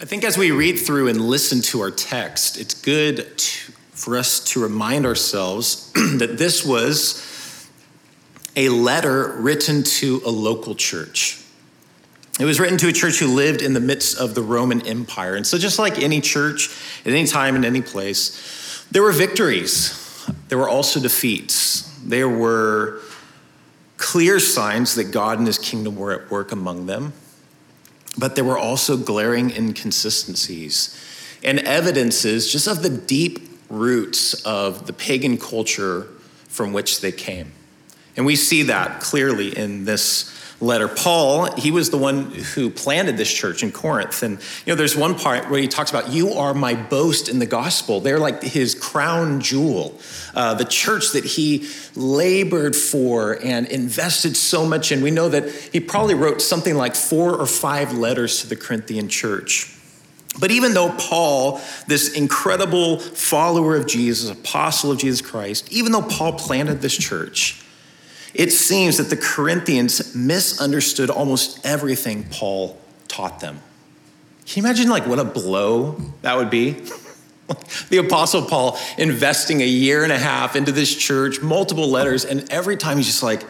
I think as we read through and listen to our text, it's good to, for us to remind ourselves that this was a letter written to a local church. It was written to a church who lived in the midst of the Roman Empire. And so, just like any church, at any time, in any place, there were victories, there were also defeats. There were clear signs that God and his kingdom were at work among them. But there were also glaring inconsistencies and evidences just of the deep roots of the pagan culture from which they came. And we see that clearly in this letter. Paul, he was the one who planted this church in Corinth. And, you know, there's one part where he talks about, You are my boast in the gospel. They're like his crown jewel, uh, the church that he labored for and invested so much in. We know that he probably wrote something like four or five letters to the Corinthian church. But even though Paul, this incredible follower of Jesus, apostle of Jesus Christ, even though Paul planted this church, it seems that the Corinthians misunderstood almost everything Paul taught them. Can you imagine like what a blow that would be? the apostle Paul investing a year and a half into this church, multiple letters, and every time he's just like,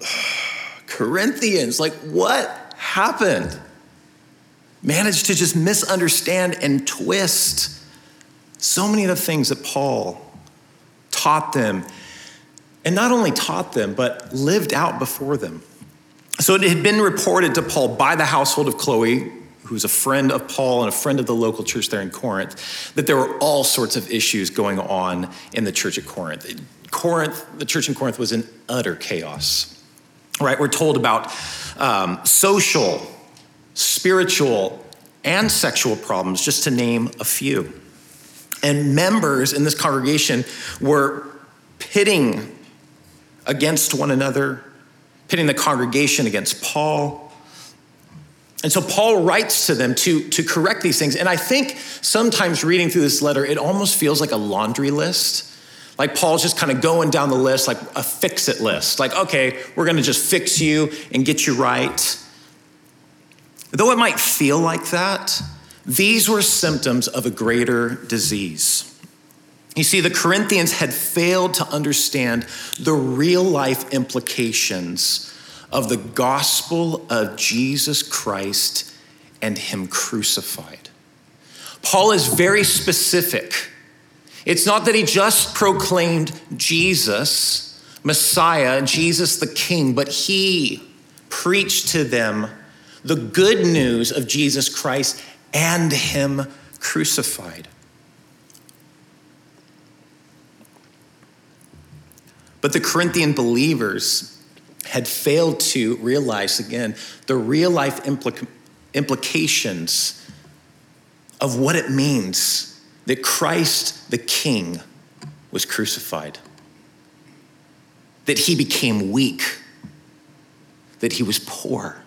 Corinthians, like what happened? Managed to just misunderstand and twist so many of the things that Paul taught them and not only taught them, but lived out before them. So it had been reported to Paul by the household of Chloe, who's a friend of Paul and a friend of the local church there in Corinth, that there were all sorts of issues going on in the church at Corinth. Corinth, the church in Corinth was in utter chaos. Right? We're told about um, social, spiritual, and sexual problems, just to name a few. And members in this congregation were pitting against one another, pitting the congregation against Paul. And so Paul writes to them to, to correct these things. And I think sometimes reading through this letter, it almost feels like a laundry list. Like Paul's just kind of going down the list, like a fix it list. Like, okay, we're going to just fix you and get you right. Though it might feel like that, these were symptoms of a greater disease. You see, the Corinthians had failed to understand the real life implications of the gospel of Jesus Christ and Him crucified. Paul is very specific. It's not that he just proclaimed Jesus, Messiah, Jesus the King, but he preached to them the good news of Jesus Christ and Him crucified. But the Corinthian believers had failed to realize, again, the real life implica- implications of what it means that Christ the King was crucified, that he became weak, that he was poor,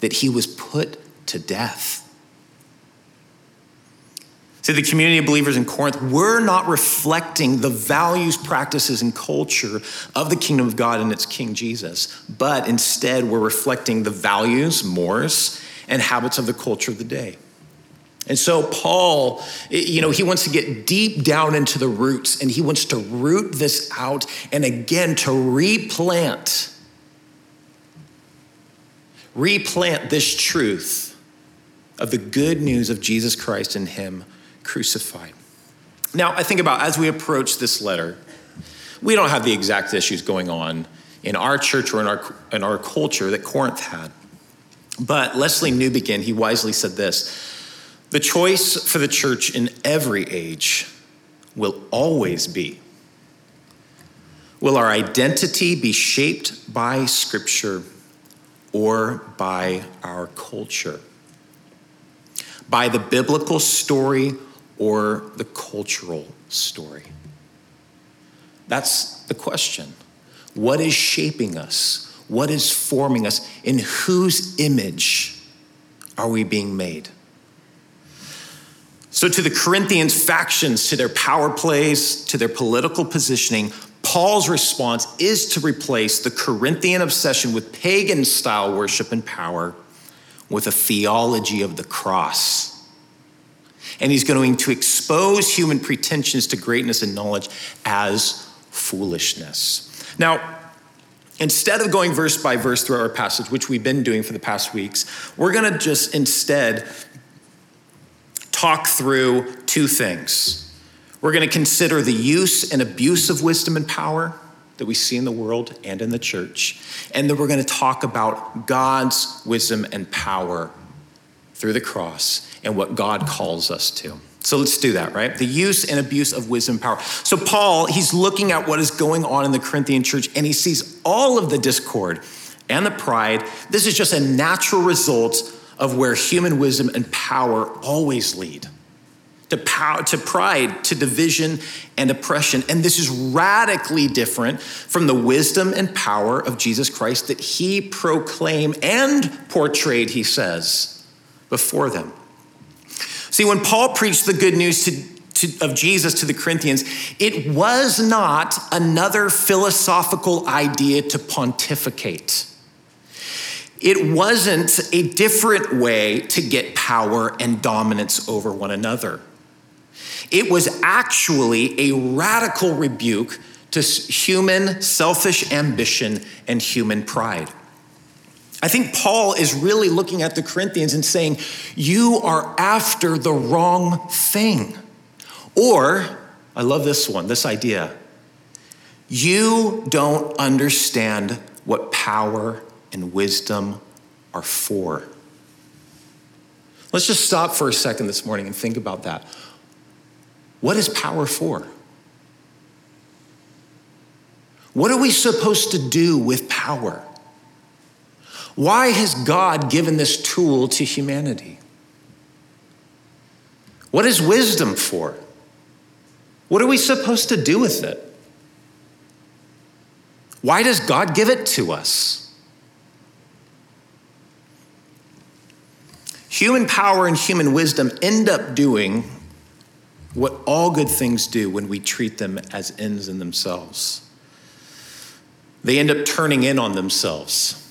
that he was put to death. See, the community of believers in Corinth we're not reflecting the values, practices, and culture of the kingdom of God and its King Jesus, but instead we're reflecting the values, mores, and habits of the culture of the day. And so, Paul, you know, he wants to get deep down into the roots and he wants to root this out and again to replant, replant this truth of the good news of Jesus Christ in Him crucified. Now, I think about as we approach this letter, we don't have the exact issues going on in our church or in our, in our culture that Corinth had. But Lesslie Newbigin, he wisely said this the choice for the church in every age will always be will our identity be shaped by Scripture or by our culture? By the biblical story or the cultural story? That's the question. What is shaping us? What is forming us? In whose image are we being made? So, to the Corinthians factions, to their power plays, to their political positioning, Paul's response is to replace the Corinthian obsession with pagan style worship and power with a theology of the cross. And he's going to expose human pretensions to greatness and knowledge as foolishness. Now, instead of going verse by verse through our passage, which we've been doing for the past weeks, we're going to just instead talk through two things. We're going to consider the use and abuse of wisdom and power that we see in the world and in the church. And then we're going to talk about God's wisdom and power through the cross and what God calls us to. So let's do that, right? The use and abuse of wisdom and power. So, Paul, he's looking at what is going on in the Corinthian church and he sees all of the discord and the pride. This is just a natural result of where human wisdom and power always lead to, power, to pride, to division and oppression. And this is radically different from the wisdom and power of Jesus Christ that he proclaimed and portrayed, he says, before them. See, when Paul preached the good news to to, of Jesus to the Corinthians, it was not another philosophical idea to pontificate. It wasn't a different way to get power and dominance over one another. It was actually a radical rebuke to human selfish ambition and human pride. I think Paul is really looking at the Corinthians and saying, You are after the wrong thing. Or, I love this one, this idea. You don't understand what power and wisdom are for. Let's just stop for a second this morning and think about that. What is power for? What are we supposed to do with power? Why has God given this tool to humanity? What is wisdom for? What are we supposed to do with it? Why does God give it to us? Human power and human wisdom end up doing what all good things do when we treat them as ends in themselves. They end up turning in on themselves.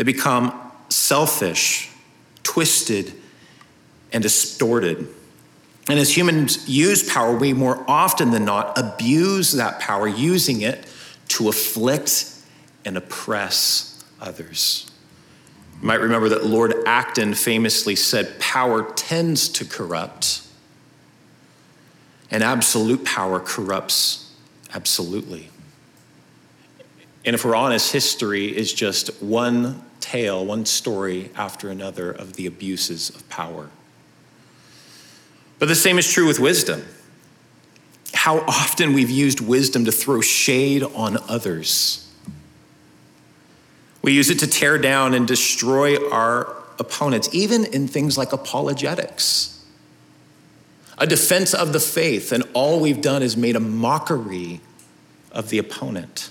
They become selfish, twisted, and distorted. And as humans use power, we more often than not abuse that power, using it to afflict and oppress others. You might remember that Lord Acton famously said, Power tends to corrupt, and absolute power corrupts absolutely. And if we're honest, history is just one tale, one story after another of the abuses of power. But the same is true with wisdom. How often we've used wisdom to throw shade on others we use it to tear down and destroy our opponents, even in things like apologetics, a defense of the faith, and all we've done is made a mockery of the opponent.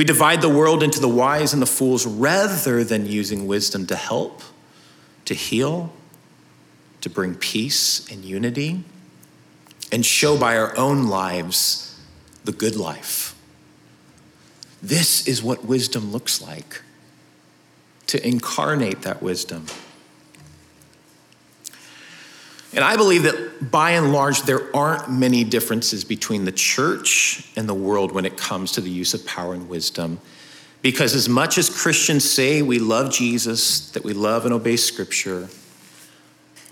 We divide the world into the wise and the fools rather than using wisdom to help, to heal, to bring peace and unity, and show by our own lives the good life. This is what wisdom looks like to incarnate that wisdom. And I believe that by and large, there aren't many differences between the church and the world when it comes to the use of power and wisdom. Because as much as Christians say we love Jesus, that we love and obey Scripture,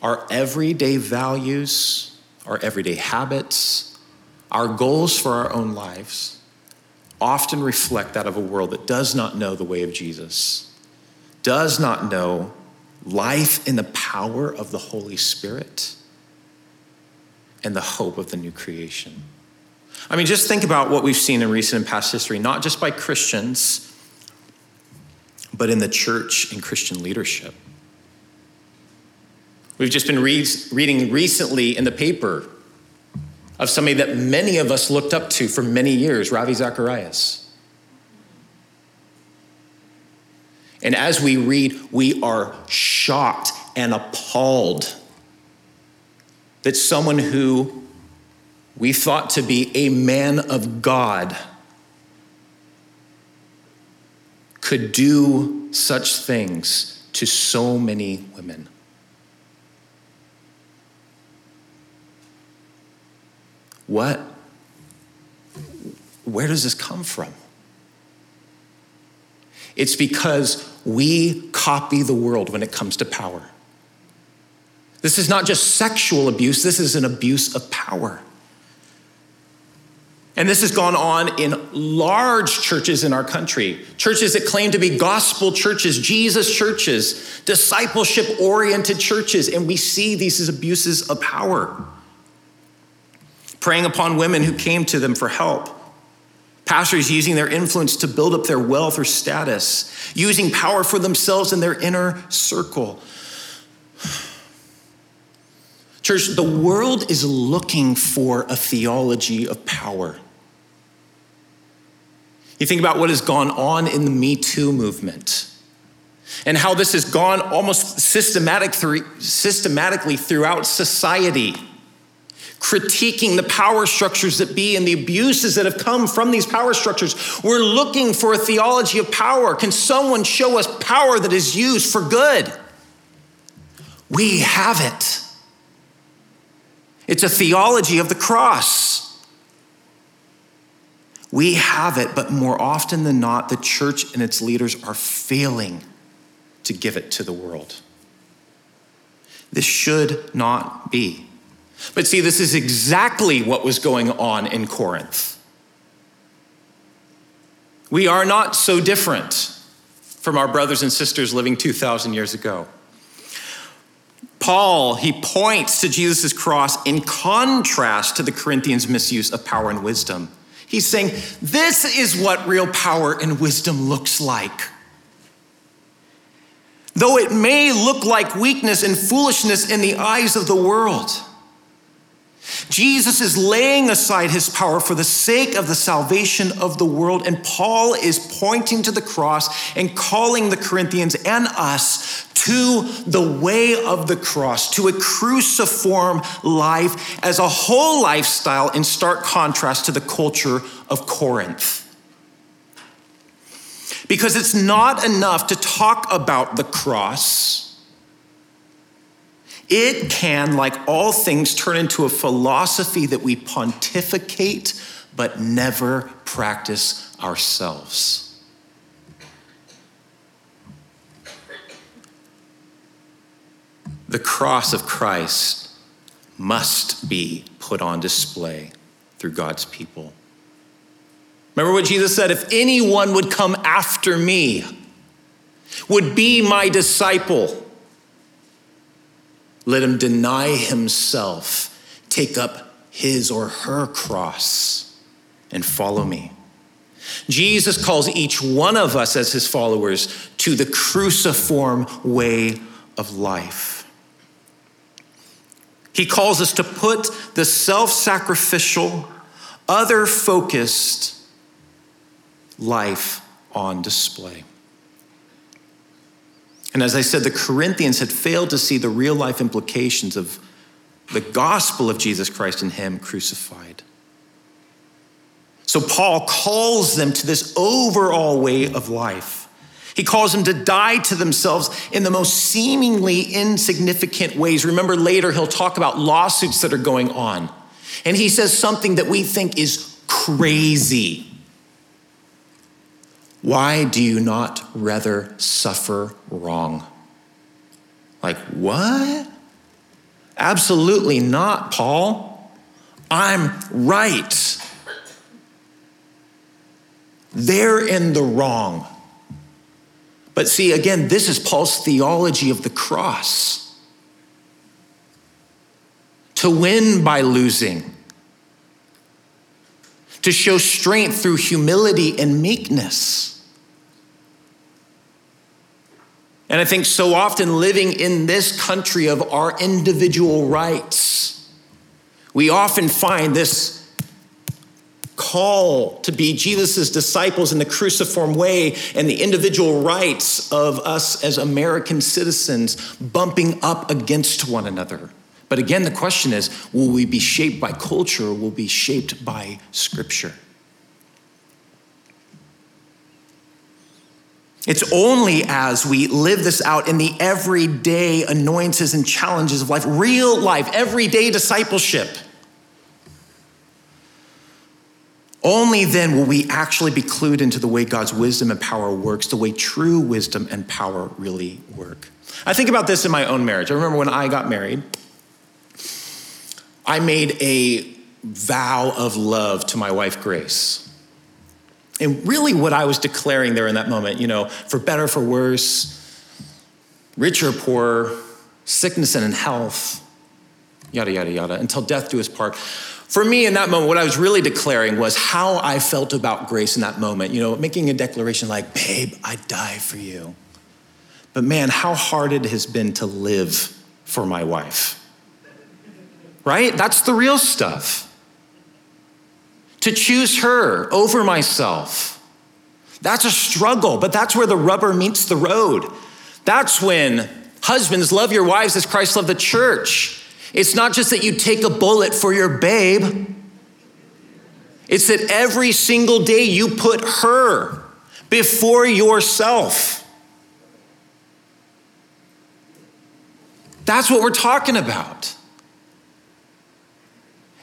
our everyday values, our everyday habits, our goals for our own lives, often reflect that of a world that does not know the way of Jesus, does not know life in the power of the Holy Spirit and the hope of the new creation. I mean, just think about what we've seen in recent and past history, not just by Christians, but in the church and Christian leadership. We've just been reading recently in the paper of somebody that many of us looked up to for many years, Ravi Zacharias. And as we read, we are shocked and appalled that someone who we thought to be a man of God could do such things to so many women? What? Where does this come from? It's because we copy the world when it comes to power. This is not just sexual abuse, this is an abuse of power. And this has gone on in large churches in our country, churches that claim to be gospel churches, Jesus churches, discipleship oriented churches, and we see these as abuses of power. Preying upon women who came to them for help. Pastors using their influence to build up their wealth or status, using power for themselves in their inner circle. Church, the world is looking for a theology of power. You think about what has gone on in the Me Too movement and how this has gone almost systematic systematically throughout society, critiquing the power structures that be and the abuses that have come from these power structures. We're looking for a theology of power. Can someone show us power that is used for good? We have it. It's a theology of the cross. We have it, but more often than not, the church and its leaders are failing to give it to the world. This should not be. But see, this is exactly what was going on in Corinth. We are not so different from our brothers and sisters living 2,000 years ago. Paul, he points to Jesus' cross in contrast to the Corinthians' misuse of power and wisdom. He's saying, This is what real power and wisdom looks like. Though it may look like weakness and foolishness in the eyes of the world, Jesus is laying aside his power for the sake of the salvation of the world. And Paul is pointing to the cross and calling the Corinthians and us to the way of the cross, to a cruciform life as a whole lifestyle in stark contrast to the culture of Corinth. Because it's not enough to talk about the cross. It can, like all things, turn into a philosophy that we pontificate but never practice ourselves. The cross of Christ must be put on display through God's people. Remember what Jesus said if anyone would come after me, would be my disciple, let him deny himself, take up his or her cross, and follow me. Jesus calls each one of us as his followers to the cruciform way of life. He calls us to put the self sacrificial, other focused life on display. And as I said, the Corinthians had failed to see the real life implications of the gospel of Jesus Christ and Him crucified. So Paul calls them to this overall way of life. He calls them to die to themselves in the most seemingly insignificant ways. Remember, later he'll talk about lawsuits that are going on. And he says something that we think is crazy. Why do you not rather suffer wrong? Like, what? Absolutely not, Paul. I'm right. They're in the wrong. But see, again, this is Paul's theology of the cross to win by losing, to show strength through humility and meekness. And I think so often living in this country of our individual rights, we often find this call to be Jesus' disciples in the cruciform way and the individual rights of us as American citizens bumping up against one another. But again, the question is will we be shaped by culture or will we be shaped by Scripture? It's only as we live this out in the everyday annoyances and challenges of life, real life, everyday discipleship. Only then will we actually be clued into the way God's wisdom and power works, the way true wisdom and power really work. I think about this in my own marriage. I remember when I got married, I made a vow of love to my wife, Grace. And really, what I was declaring there in that moment, you know, for better, for worse, rich or poor, sickness and in health, yada, yada, yada, until death do us part. For me, in that moment, what I was really declaring was how I felt about grace in that moment. You know, making a declaration like, babe, I'd die for you. But man, how hard it has been to live for my wife. Right? That's the real stuff to choose her over myself. That's a struggle, but that's where the rubber meets the road. That's when husbands love your wives as Christ loved the church. It's not just that you take a bullet for your babe, it's that every single day you put her before yourself. That's what we're talking about.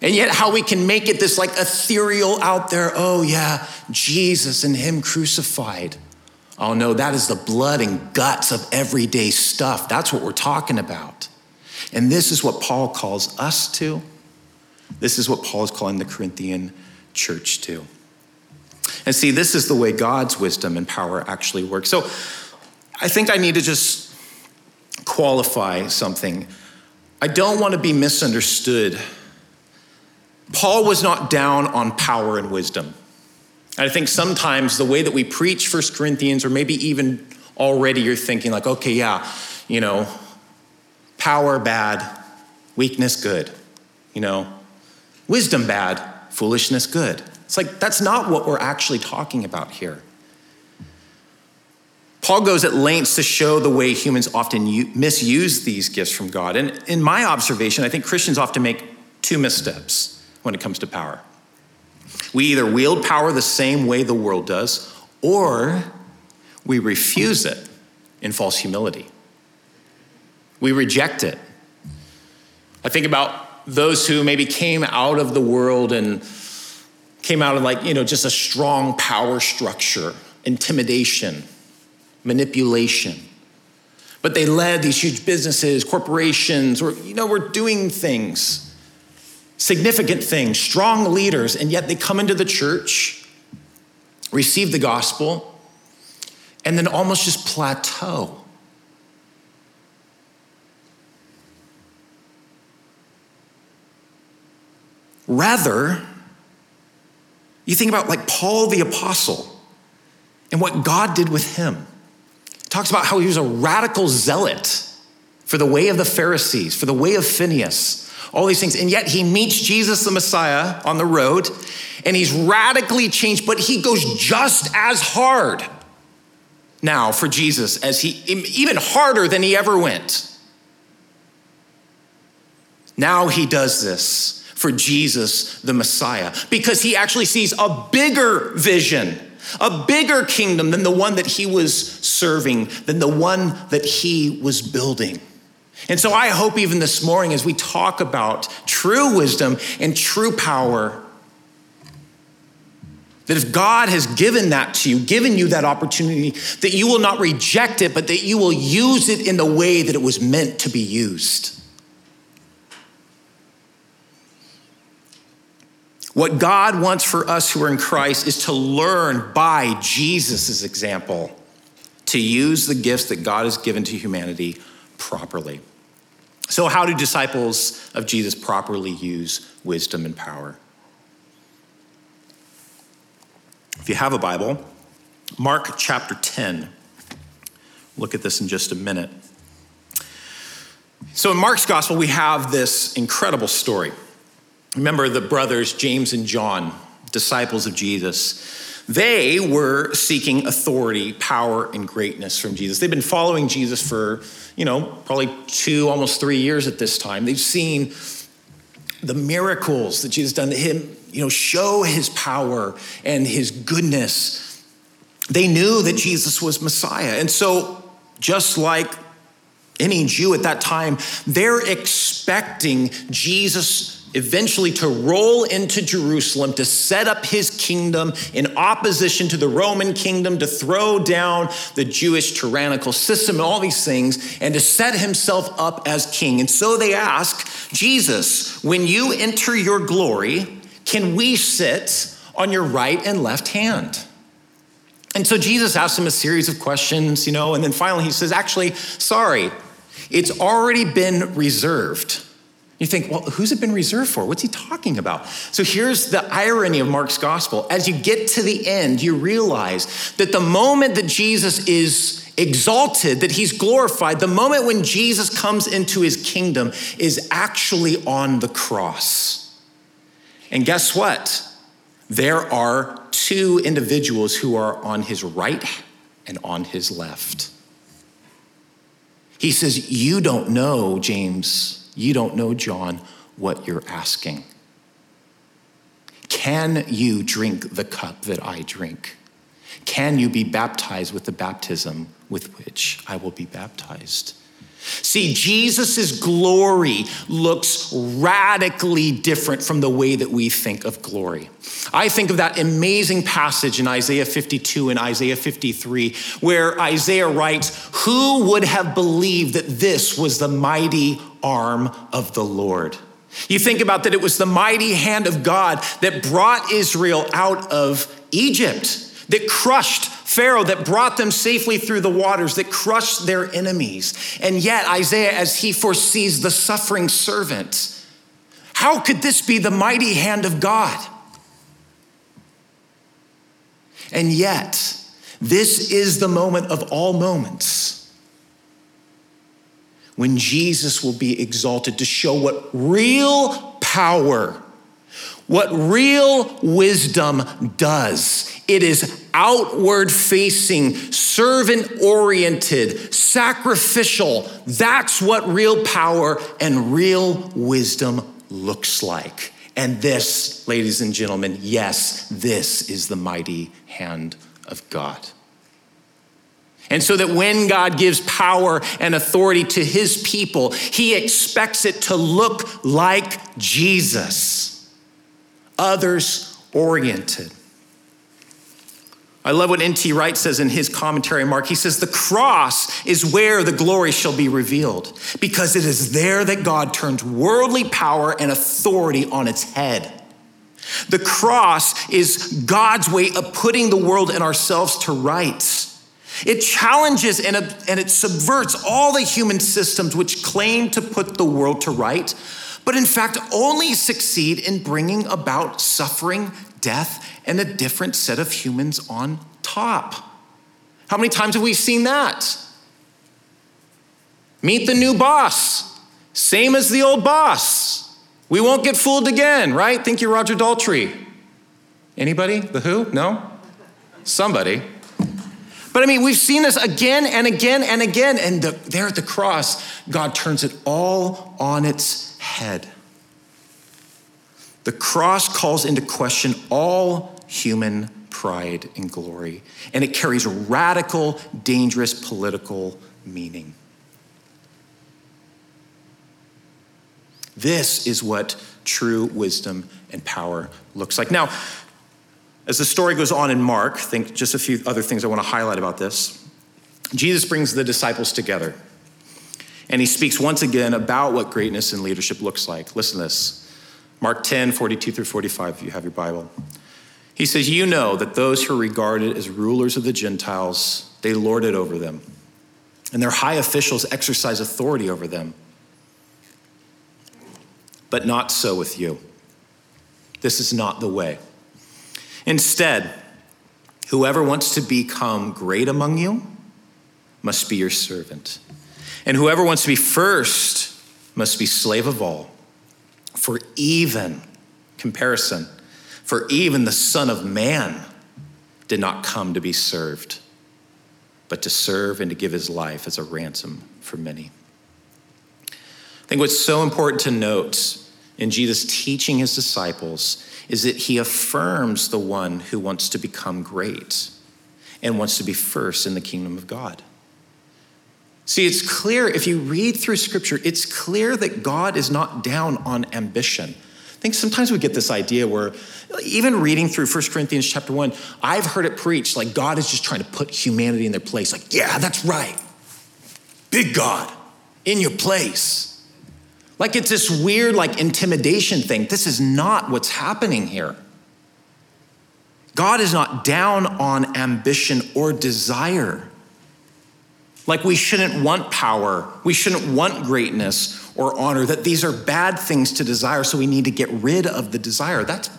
And yet, how we can make it this like ethereal out there oh, yeah, Jesus and Him crucified. Oh, no, that is the blood and guts of everyday stuff. That's what we're talking about. And this is what Paul calls us to. This is what Paul is calling the Corinthian church to. And see, this is the way God's wisdom and power actually work. So I think I need to just qualify something. I don't want to be misunderstood Paul was not down on power and wisdom. I think sometimes the way that we preach First Corinthians, or maybe even already you're thinking, like, okay, yeah, you know, power bad, weakness good, you know, wisdom bad, foolishness good. It's like, that's not what we're actually talking about here. Paul goes at lengths to show the way humans often misuse these gifts from God. And in my observation, I think Christians often make two missteps when it comes to power. We either wield power the same way the world does, or we refuse it in false humility. We reject it. I think about those who maybe came out of the world and came out of like, you know, just a strong power structure, intimidation, manipulation. But they led these huge businesses, corporations, or, you know, were doing things significant things, strong leaders, and yet they come into the church, receive the gospel, and then almost just plateau. Rather, you think about like Paul the Apostle and what God did with him. He talks about how he was a radical zealot for the way of the Pharisees, for the way of Phineas all these things. And yet he meets Jesus the Messiah on the road and he's radically changed, but he goes just as hard now for Jesus as he, even harder than he ever went. Now he does this for Jesus the Messiah because he actually sees a bigger vision, a bigger kingdom than the one that he was serving, than the one that he was building. And so I hope even this morning, as we talk about true wisdom and true power, that if God has given that to you, given you that opportunity, that you will not reject it, but that you will use it in the way that it was meant to be used. What God wants for us who are in Christ is to learn by Jesus' example to use the gifts that God has given to humanity properly. So, how do disciples of Jesus properly use wisdom and power? If you have a Bible, Mark chapter 10. Look at this in just a minute. So, in Mark's gospel, we have this incredible story. Remember the brothers, James and John, disciples of Jesus they were seeking authority, power, and greatness from Jesus. They've been following Jesus for, you know, probably two, almost three years at this time. They've seen the miracles that Jesus done to him, you know, show his power and his goodness. They knew that Jesus was Messiah. And so, just like any Jew at that time, they're expecting Jesus eventually to roll into Jerusalem to set up his kingdom in opposition to the Roman kingdom, to throw down the Jewish tyrannical system and all these things, and to set himself up as king. And so they ask Jesus, when you enter your glory, can we sit on your right and left hand? And so Jesus asks him a series of questions, you know, and then finally he says, actually, sorry, it's already been reserved. You think, well, who's it been reserved for? What's he talking about? So here's the irony of Mark's gospel. As you get to the end, you realize that the moment that Jesus is exalted, that he's glorified, the moment when Jesus comes into his kingdom is actually on the cross. And guess what? There are two individuals who are on his right and on his left. He says, You don't know, James, you don't know, John, what you're asking. Can you drink the cup that I drink? Can you be baptized with the baptism with which I will be baptized? See, Jesus' glory looks radically different from the way that we think of glory. I think of that amazing passage in Isaiah 52 and Isaiah 53, where Isaiah writes, Who would have believed that this was the mighty arm of the Lord? You think about that it was the mighty hand of God that brought Israel out of Egypt, that crushed Pharaoh that brought them safely through the waters, that crushed their enemies. And yet, Isaiah, as he foresees the suffering servant, how could this be the mighty hand of God? And yet, this is the moment of all moments when Jesus will be exalted to show what real power, what real wisdom does. It is outward facing, servant oriented, sacrificial. That's what real power and real wisdom looks like. And this, ladies and gentlemen, yes, this is the mighty hand of God. And so that when God gives power and authority to his people, he expects it to look like Jesus, others oriented. I love what N.T. Wright says in his commentary, Mark. He says, The cross is where the glory shall be revealed, because it is there that God turns worldly power and authority on its head. The cross is God's way of putting the world and ourselves to rights. It challenges and, and it subverts all the human systems which claim to put the world to right, but in fact only succeed in bringing about suffering, death, and a different set of humans on top. How many times have we seen that? Meet the new boss, same as the old boss. We won't get fooled again, right? Think you're Roger Daltrey. Anybody? The Who? No? Somebody. But I mean, we've seen this again and again and again. And the, there at the cross, God turns it all on its head. The cross calls into question all human pride and glory, and it carries radical, dangerous political meaning. This is what true wisdom and power looks like. Now, as the story goes on in Mark, think just a few other things I want to highlight about this. Jesus brings the disciples together, and he speaks once again about what greatness and leadership looks like. Listen to this Mark 10, 42 through 45, if you have your Bible. He says, You know that those who are regarded as rulers of the Gentiles, they lord it over them, and their high officials exercise authority over them. But not so with you. This is not the way. Instead, whoever wants to become great among you must be your servant. And whoever wants to be first must be slave of all. For even, comparison, for even the Son of Man did not come to be served, but to serve and to give his life as a ransom for many. I think what's so important to note in Jesus teaching his disciples is that he affirms the one who wants to become great. and wants to be first in the kingdom of God. See, it's clear if you read through scripture, it's clear that God is not down on ambition. I think sometimes we get this idea where even reading through 1 Corinthians chapter 1, I've heard it preached like God is just trying to put humanity in their place. Like, yeah, that's right. Big God in your place. Like it's this weird, like intimidation thing. This is not what's happening here. God is not down on ambition or desire. Like we shouldn't want power, we shouldn't want greatness or honor, that these are bad things to desire, so we need to get rid of the desire. That's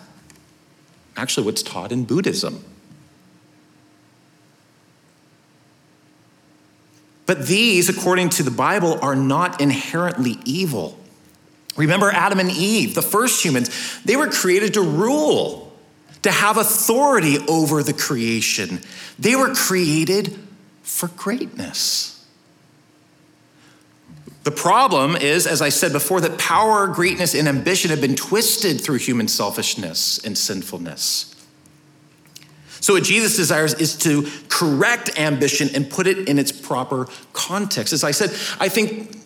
actually what's taught in Buddhism. But these, according to the Bible, are not inherently evil. Remember Adam and Eve, the first humans, they were created to rule, to have authority over the creation. They were created for greatness. The problem is, as I said before, that power, greatness, and ambition have been twisted through human selfishness and sinfulness. So, what Jesus desires is to correct ambition and put it in its proper context. As I said, I think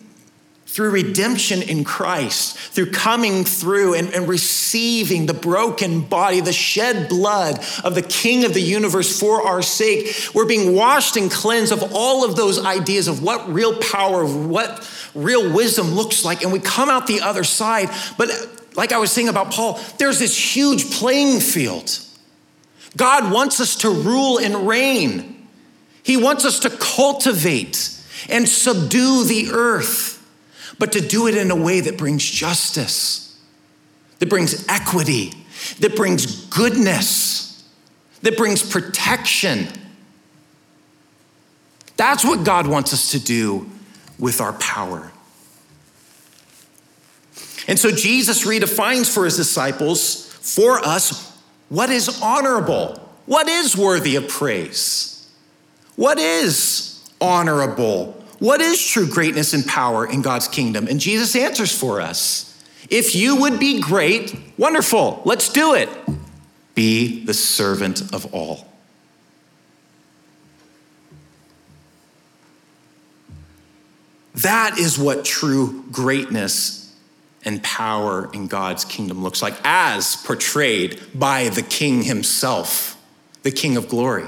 through redemption in Christ, through coming through and, and, receiving the broken body, the shed blood of the King of the universe for our sake, we're being washed and cleansed of all of those ideas of what real power, what real wisdom looks like. And we come out the other side. But like I was saying about Paul, there's this huge playing field. God wants us to rule and reign, He wants us to cultivate and subdue the earth but to do it in a way that brings justice, that brings equity, that brings goodness, that brings protection. That's what God wants us to do with our power. And so Jesus redefines for his disciples, for us, what is honorable, what is worthy of praise, what is honorable, what is true greatness and power in God's kingdom? And Jesus answers for us. If you would be great, wonderful, let's do it. Be the servant of all. That is what true greatness and power in God's kingdom looks like, as portrayed by the King himself, the King of glory.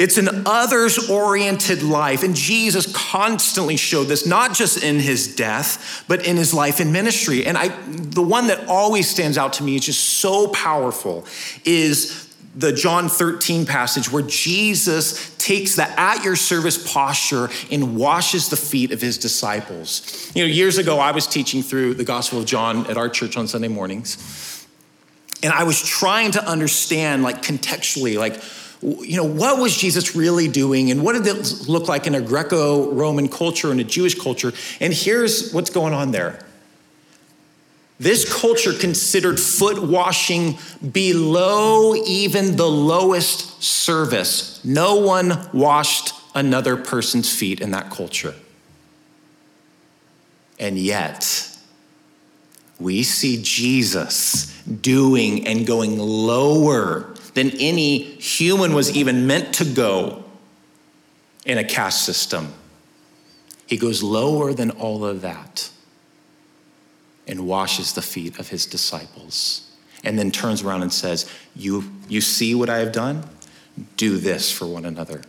It's an others oriented life. And Jesus constantly showed this, not just in his death, but in his life and ministry. And I, the one that always stands out to me is just so powerful is the John 13 passage where Jesus takes the at your service posture and washes the feet of his disciples. You know, years ago, I was teaching through the Gospel of John at our church on Sunday mornings. And I was trying to understand, like, contextually, like, you know, what was Jesus really doing and what did it look like in a Greco Roman culture and a Jewish culture? And here's what's going on there. This culture considered foot washing below even the lowest service. No one washed another person's feet in that culture. And yet, we see Jesus doing and going lower than any human was even meant to go in a caste system. He goes lower than all of that and washes the feet of his disciples and then turns around and says, You, you see what I have done? Do this for one another.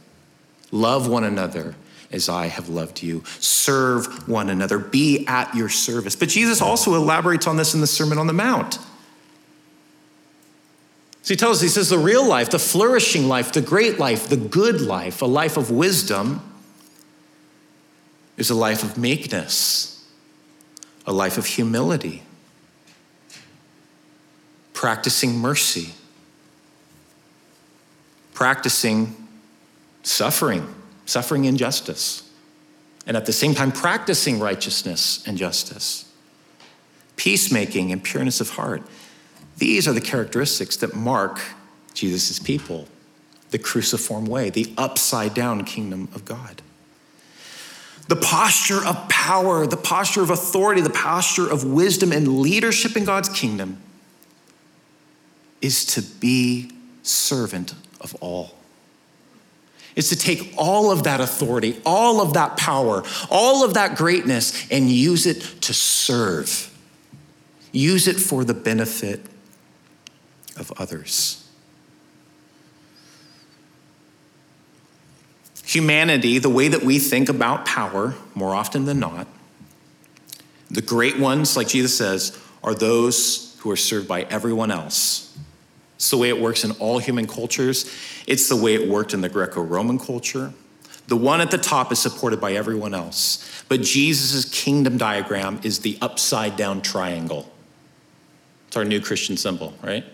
Love one another as I have loved you. Serve one another. Be at your service. But Jesus also elaborates on this in the Sermon on the Mount. So he tells us, he says, the real life, the flourishing life, the great life, the good life, a life of wisdom, is a life of meekness, a life of humility, practicing mercy, practicing suffering, suffering injustice, and at the same time practicing righteousness and justice, peacemaking and pureness of heart. These are the characteristics that mark Jesus' people the cruciform way, the upside down kingdom of God. The posture of power, the posture of authority, the posture of wisdom and leadership in God's kingdom is to be servant of all. It's to take all of that authority, all of that power, all of that greatness, and use it to serve. Use it for the benefit of others. Humanity, the way that we think about power, more often than not, the great ones, like Jesus says, are those who are served by everyone else. It's the way it works in all human cultures. It's the way it worked in the Greco Roman culture. The one at the top is supported by everyone else. But Jesus' kingdom diagram is the upside down triangle. It's our new Christian symbol, right?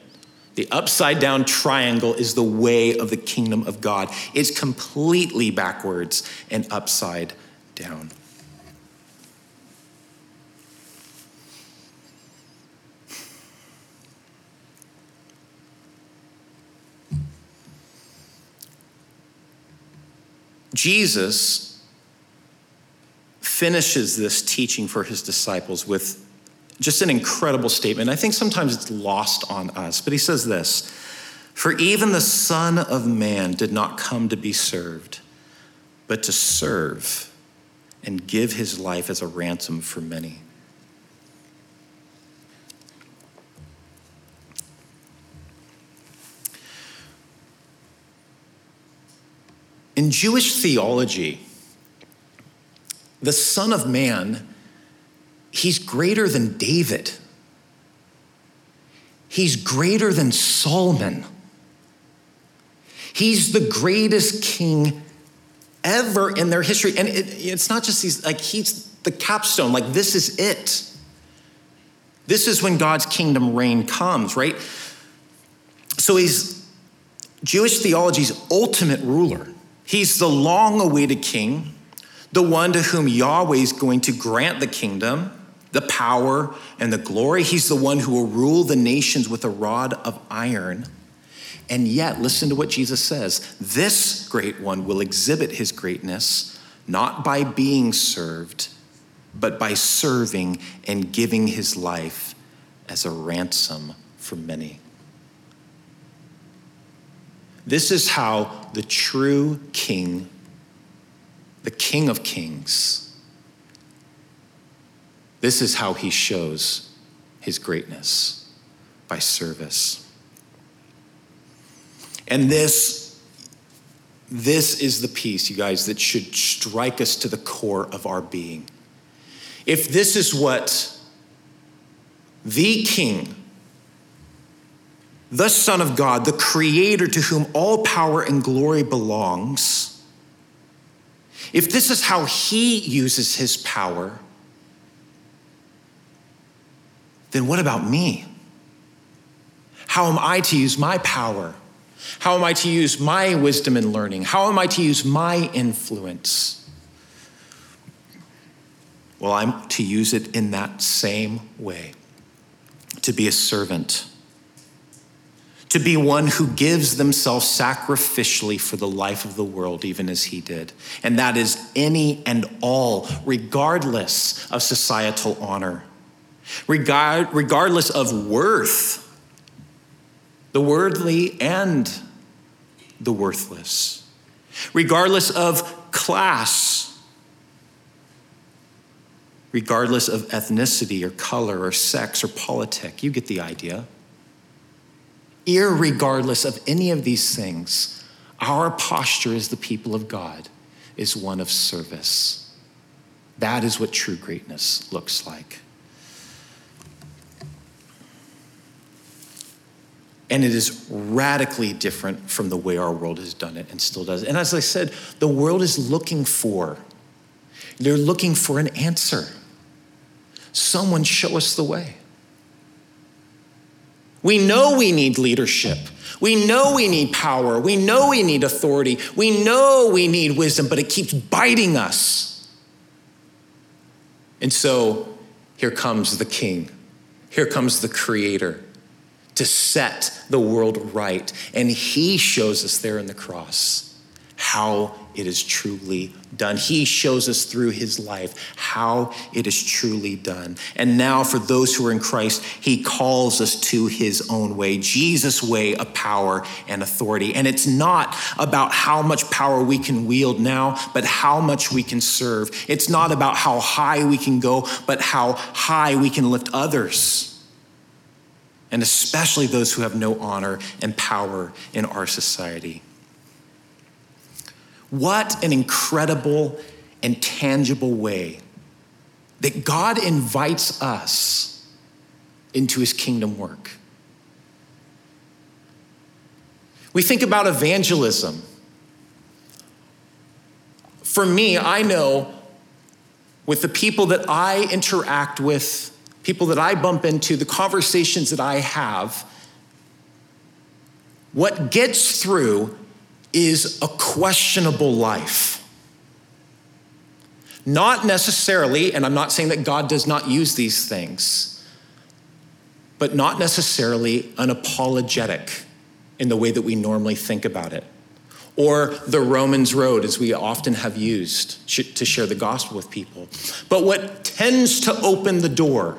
The upside down triangle is the way of the kingdom of God. It's completely backwards and upside down. Jesus finishes this teaching for his disciples with just an incredible statement. I think sometimes it's lost on us, but he says this For even the Son of Man did not come to be served, but to serve and give his life as a ransom for many. In Jewish theology, the Son of Man, he's greater than David. He's greater than Solomon. He's the greatest king ever in their history. And it, it's not just these, like, he's the capstone. Like, this is it. This is when God's kingdom reign comes, right? So he's Jewish theology's ultimate ruler. He's the long awaited king, the one to whom Yahweh is going to grant the kingdom, the power, and the glory. He's the one who will rule the nations with a rod of iron. And yet, listen to what Jesus says this great one will exhibit his greatness not by being served, but by serving and giving his life as a ransom for many. This is how the true king, the king of kings, this is how he shows his greatness by service. And this, this is the piece, you guys, that should strike us to the core of our being. If this is what the king, the Son of God, the Creator to whom all power and glory belongs, if this is how He uses His power, then what about me? How am I to use my power? How am I to use my wisdom and learning? How am I to use my influence? Well, I'm to use it in that same way to be a servant to be one who gives themselves sacrificially for the life of the world, even as he did. And that is any and all, regardless of societal honor, regard, regardless of worth, the worldly and the worthless, regardless of class, regardless of ethnicity or color or sex or politic. You get the idea irregardless of any of these things, our posture as the people of God is one of service. That is what true greatness looks like. And it is radically different from the way our world has done it and still does. And as I said, the world is looking for, they're looking for an answer. Someone show us the way. We know we need leadership. We know we need power. We know we need authority. We know we need wisdom, but it keeps biting us. And so here comes the king. Here comes the creator to set the world right. And he shows us there in the cross how it is truly done. He shows us through his life how it is truly done. And now, for those who are in Christ, he calls us to his own way, Jesus' way of power and authority. And it's not about how much power we can wield now, but how much we can serve. It's not about how high we can go, but how high we can lift others and especially those who have no honor and power in our society. What an incredible and tangible way that God invites us into his kingdom work. We think about evangelism. For me, I know with the people that I interact with people that I bump into, the conversations that I have, what gets through is a questionable life. Not necessarily, and I'm not saying that God does not use these things, but not necessarily an apologetic in the way that we normally think about it. Or the Romans road, as we often have used to share the gospel with people. But what tends to open the door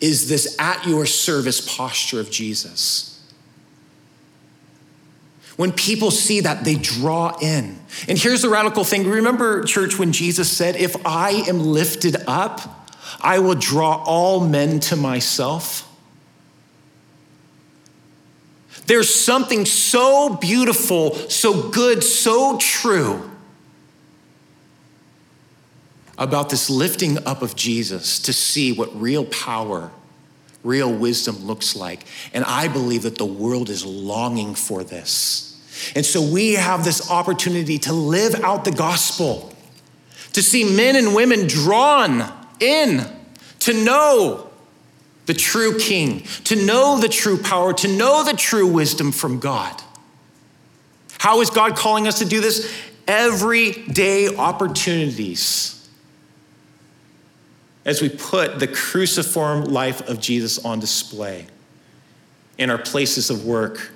is this at your service posture of Jesus. When people see that, they draw in. And here's the radical thing remember, church, when Jesus said, If I am lifted up, I will draw all men to myself. There's something so beautiful, so good, so true about this lifting up of Jesus to see what real power, real wisdom looks like. And I believe that the world is longing for this. And so we have this opportunity to live out the gospel, to see men and women drawn in, to know the true king, to know the true power, to know the true wisdom from God. How is God calling us to do this? Everyday opportunities as we put the cruciform life of Jesus on display in our places of work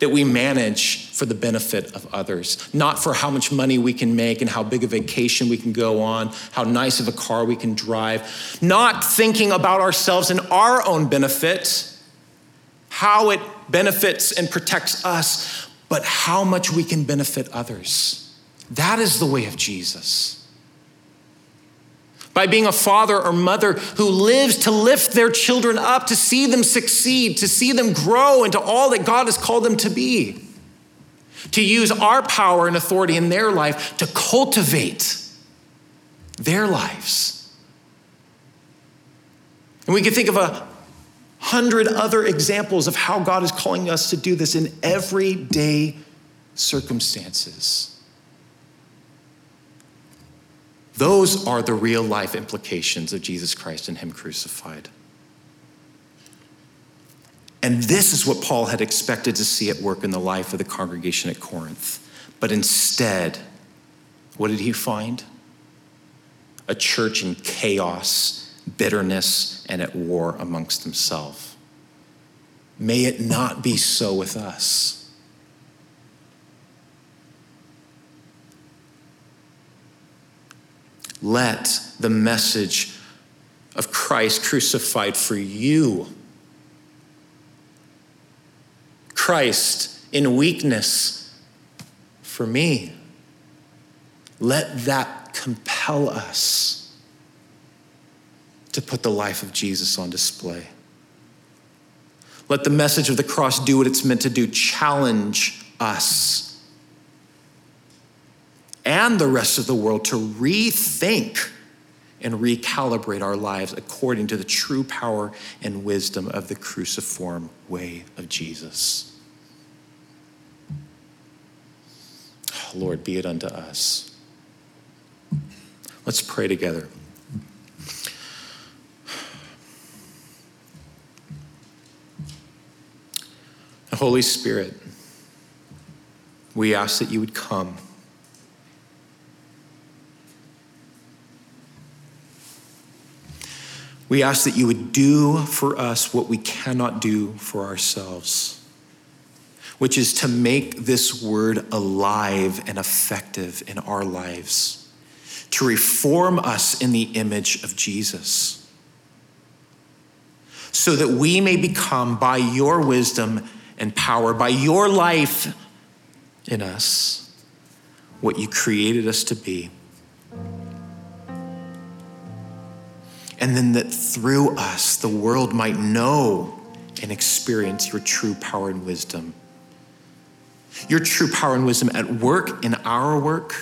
that we manage for the benefit of others, not for how much money we can make and how big a vacation we can go on, how nice of a car we can drive, not thinking about ourselves and our own benefit, how it benefits and protects us, but how much we can benefit others. That is the way of Jesus by being a father or mother who lives to lift their children up, to see them succeed, to see them grow into all that God has called them to be, to use our power and authority in their life to cultivate their lives. And we can think of a hundred other examples of how God is calling us to do this in everyday circumstances. Those are the real life implications of Jesus Christ and Him crucified. And this is what Paul had expected to see at work in the life of the congregation at Corinth. But instead, what did he find? A church in chaos, bitterness, and at war amongst themselves. May it not be so with us. Let the message of Christ crucified for you, Christ in weakness for me, let that compel us to put the life of Jesus on display. Let the message of the cross do what it's meant to do. Challenge us and the rest of the world to rethink and recalibrate our lives according to the true power and wisdom of the cruciform way of Jesus. Lord, be it unto us. Let's pray together. Holy Spirit, we ask that you would come. We ask that you would do for us what we cannot do for ourselves. which is to make this word alive and effective in our lives, to reform us in the image of Jesus, so that we may become, by your wisdom and power, by your life in us, what you created us to be. And then that through us, the world might know and experience your true power and wisdom your true power and wisdom at work in our work,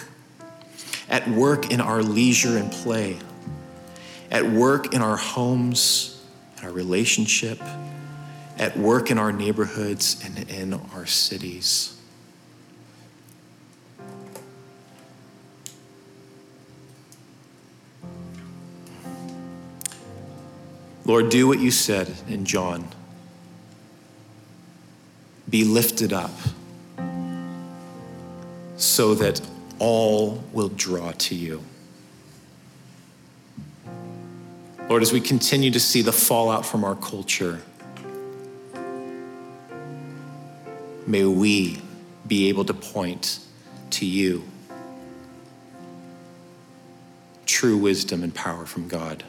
at work in our leisure and play, at work in our homes, in our relationship, at work in our neighborhoods and in our cities. Lord, do what you said in John. Be lifted up so that all will draw to you. Lord, as we continue to see the fallout from our culture, may we be able to point to you true wisdom and power from God,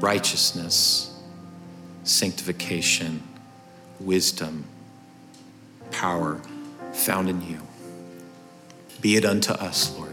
righteousness, sanctification, wisdom, power found in you. Be it unto us, Lord.